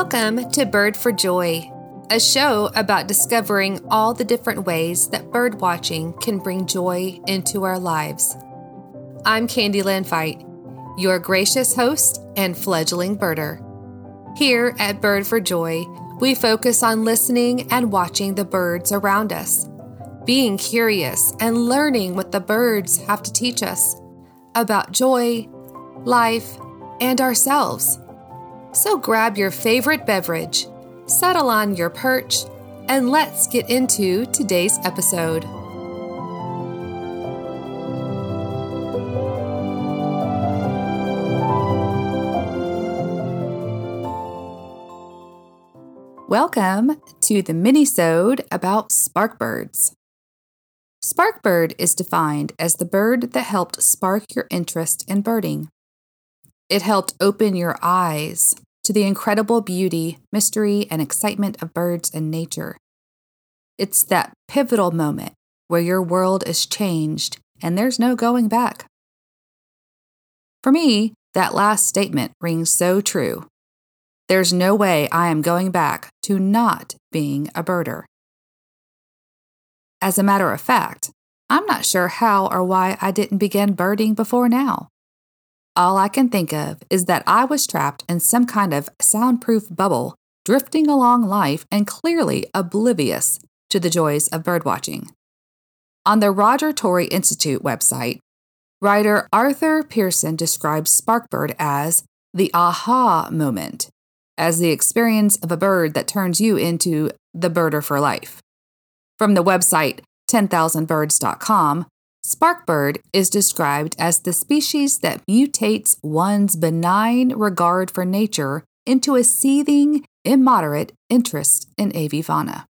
Welcome to Bird for Joy, a show about discovering all the different ways that bird watching can bring joy into our lives. I'm Candy Fite, your gracious host and fledgling birder. Here at Bird for Joy, we focus on listening and watching the birds around us, being curious and learning what the birds have to teach us about joy, life, and ourselves. So grab your favorite beverage, settle on your perch, and let's get into today's episode. Welcome to the mini-sode about sparkbirds. Sparkbird is defined as the bird that helped spark your interest in birding. It helped open your eyes to the incredible beauty, mystery, and excitement of birds and nature. It's that pivotal moment where your world is changed and there's no going back. For me, that last statement rings so true. There's no way I am going back to not being a birder. As a matter of fact, I'm not sure how or why I didn't begin birding before now. All I can think of is that I was trapped in some kind of soundproof bubble, drifting along life and clearly oblivious to the joys of birdwatching. On the Roger Tory Institute website, writer Arthur Pearson describes Sparkbird as the aha moment, as the experience of a bird that turns you into the birder for life. From the website 10,000birds.com, Sparkbird is described as the species that mutates one's benign regard for nature into a seething, immoderate interest in avifauna.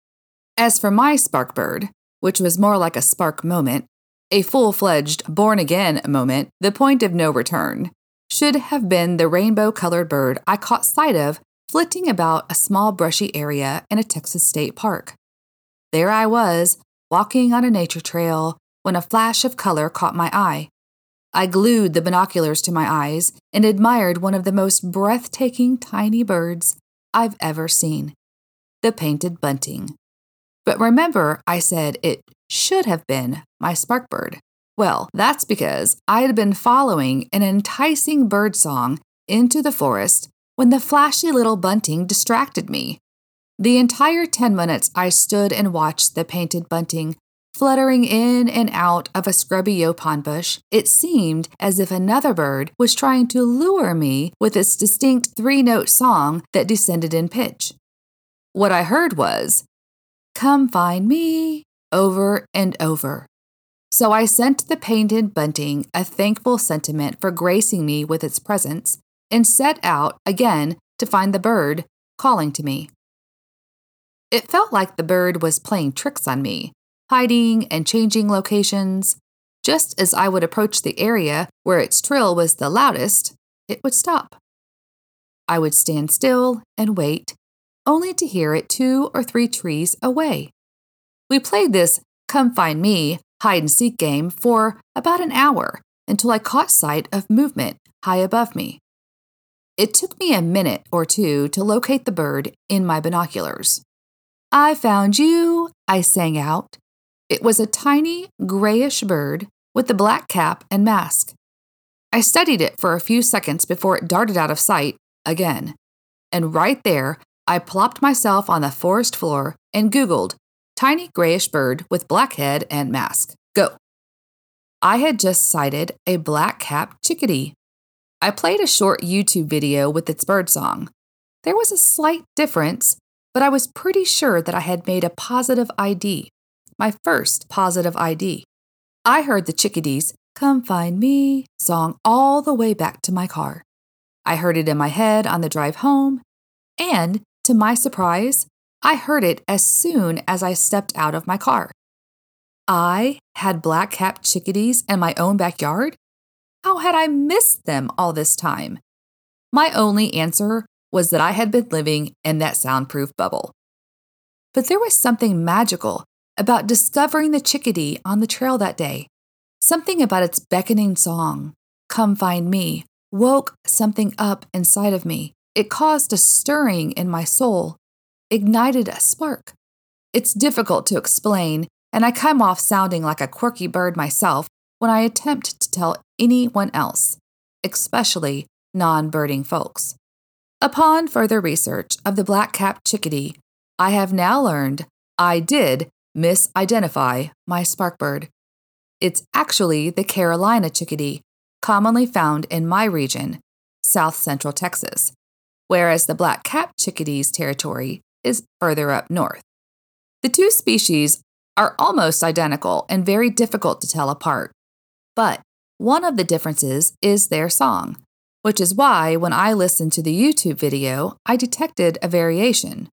As for my Sparkbird, which was more like a spark moment, a full fledged born again moment, the point of no return, should have been the rainbow colored bird I caught sight of flitting about a small brushy area in a Texas state park. There I was, walking on a nature trail, when a flash of color caught my eye. I glued the binoculars to my eyes and admired one of the most breathtaking tiny birds I've ever seen the painted bunting. But remember, I said it should have been my sparkbird. Well, that's because I had been following an enticing bird song into the forest when the flashy little bunting distracted me. The entire 10 minutes I stood and watched the painted bunting Fluttering in and out of a scrubby yaupon bush, it seemed as if another bird was trying to lure me with its distinct three note song that descended in pitch. What I heard was, Come find me, over and over. So I sent the painted bunting a thankful sentiment for gracing me with its presence and set out again to find the bird calling to me. It felt like the bird was playing tricks on me, hiding and changing locations. Just as I would approach the area where its trill was the loudest, it would stop. I would stand still and wait, only to hear it two or three trees away. We played this come find me hide and seek game for about an hour until I caught sight of movement high above me. It took me a minute or two to locate the bird in my binoculars. I found you, I sang out, it was a tiny, grayish bird with a black cap and mask. I studied it for a few seconds before it darted out of sight again. And right there, I plopped myself on the forest floor and Googled tiny grayish bird with black head and mask. Go. I had just sighted a black capped chickadee. I played a short YouTube video with its bird song. There was a slight difference, but I was pretty sure that I had made a positive ID my first positive ID. I heard the chickadees Come Find Me song all the way back to my car. I heard it in my head on the drive home, and to my surprise, I heard it as soon as I stepped out of my car. I had black capped chickadees in my own backyard? How had I missed them all this time? My only answer was that I had been living in that soundproof bubble. But there was something magical about discovering the chickadee on the trail that day. Something about its beckoning song, Come Find Me, woke something up inside of me, It caused a stirring in my soul, ignited a spark. It's difficult to explain, and I come off sounding like a quirky bird myself when I attempt to tell anyone else, especially non birding folks. Upon further research of the black capped chickadee, I have now learned I did misidentify my sparkbird. It's actually the Carolina chickadee, commonly found in my region, south central Texas, whereas the black capped chickadee's territory is further up north. The two species are almost identical and very difficult to tell apart, but one of the differences is their song, which is why when I listened to the YouTube video, I detected a variation.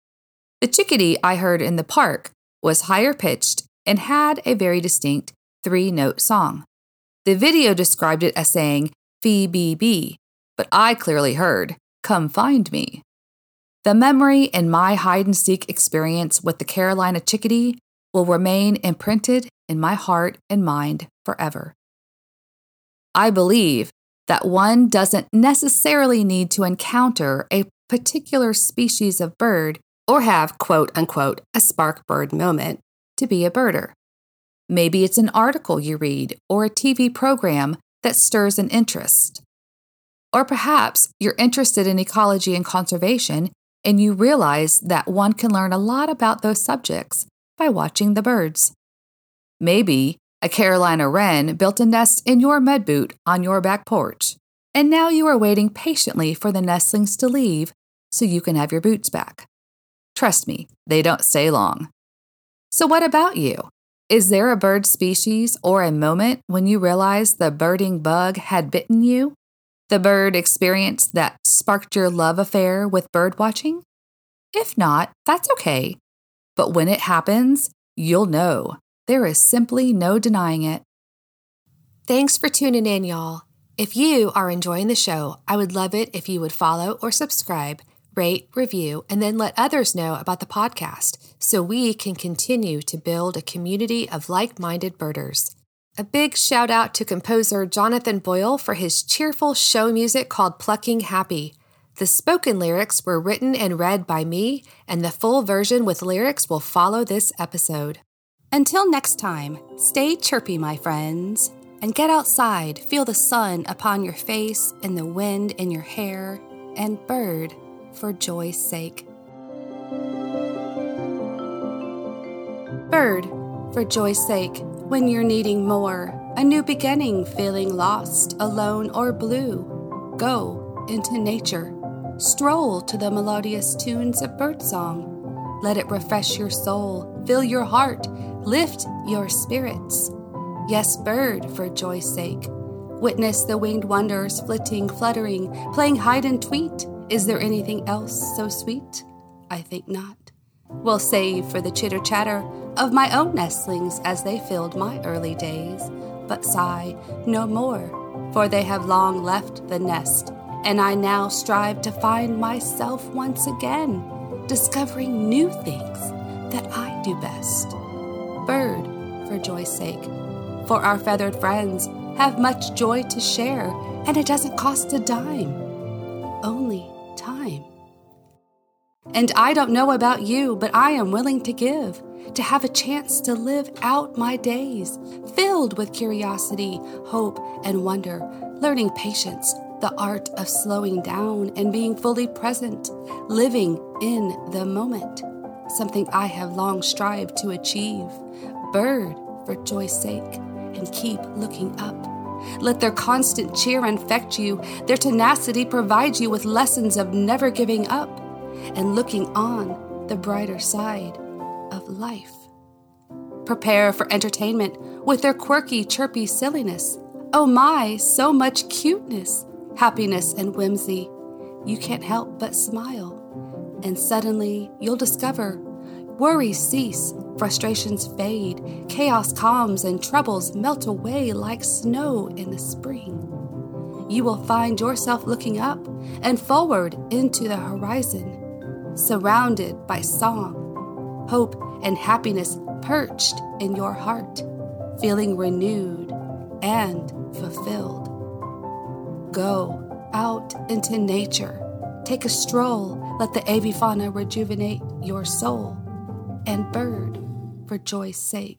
The chickadee I heard in the park was higher pitched and had a very distinct three note song. The video described it as saying Fee Bee Bee, but I clearly heard Come Find Me. The memory in my hide and seek experience with the Carolina chickadee will remain imprinted in my heart and mind forever. I believe that one doesn't necessarily need to encounter a particular species of bird or have quote unquote a spark bird moment to be a birder. Maybe it's an article you read or a TV program that stirs an interest. Or perhaps you're interested in ecology and conservation and you realize that one can learn a lot about those subjects by watching the birds. Maybe a Carolina wren built a nest in your mud boot on your back porch, and now you are waiting patiently for the nestlings to leave so you can have your boots back. Trust me, they don't stay long. So, what about you? Is there a bird species or a moment when you realized the birding bug had bitten you? The bird experience that sparked your love affair with bird watching? If not, that's okay. But when it happens, you'll know. There is simply no denying it. Thanks for tuning in, y'all. If you are enjoying the show, I would love it if you would follow or subscribe rate, review, and then let others know about the podcast so we can continue to build a community of like minded birders. A big shout out to composer Jonathan Boyle for his cheerful show music called Plucking Happy. The spoken lyrics were written and read by me, and the full version with lyrics will follow this episode. Until next time, stay chirpy, my friends, and get outside, feel the sun upon your face and the wind in your hair, and bird for joy's sake. Bird, for joy's sake, when you're needing more, a new beginning, feeling lost, alone, or blue, go into nature. Stroll to the melodious tunes of birdsong. Let it refresh your soul, fill your heart, lift your spirits. Yes, bird, for joy's sake. Witness the winged wonders flitting, fluttering, playing hide and tweet is there anything else so sweet? I think not. We'll save for the chitter chatter of my own nestlings as they filled my early days, but sigh no more, for they have long left the nest, and I now strive to find myself once again, discovering new things that I do best. Bird, for joy's sake, for our feathered friends have much joy to share, and it doesn't cost a dime. Only time. And I don't know about you, but I am willing to give, to have a chance to live out my days, filled with curiosity, hope, and wonder, learning patience, the art of slowing down and being fully present, living in the moment, something I have long strived to achieve. Bird, for joy's sake, and keep looking up. Let their constant cheer infect you. Their tenacity provides you with lessons of never giving up and looking on the brighter side of life. Prepare for entertainment with their quirky, chirpy silliness. Oh my, so much cuteness, happiness, and whimsy. You can't help but smile. And suddenly you'll discover worries cease Frustrations fade, chaos calms, and troubles melt away like snow in the spring. You will find yourself looking up and forward into the horizon, surrounded by song, hope, and happiness perched in your heart, feeling renewed and fulfilled. Go out into nature Take a stroll, let the avifauna rejuvenate your soul, and bird for joy's sake.